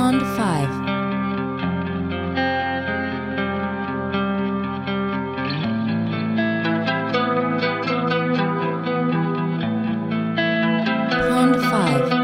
Pond 5. Pond 5.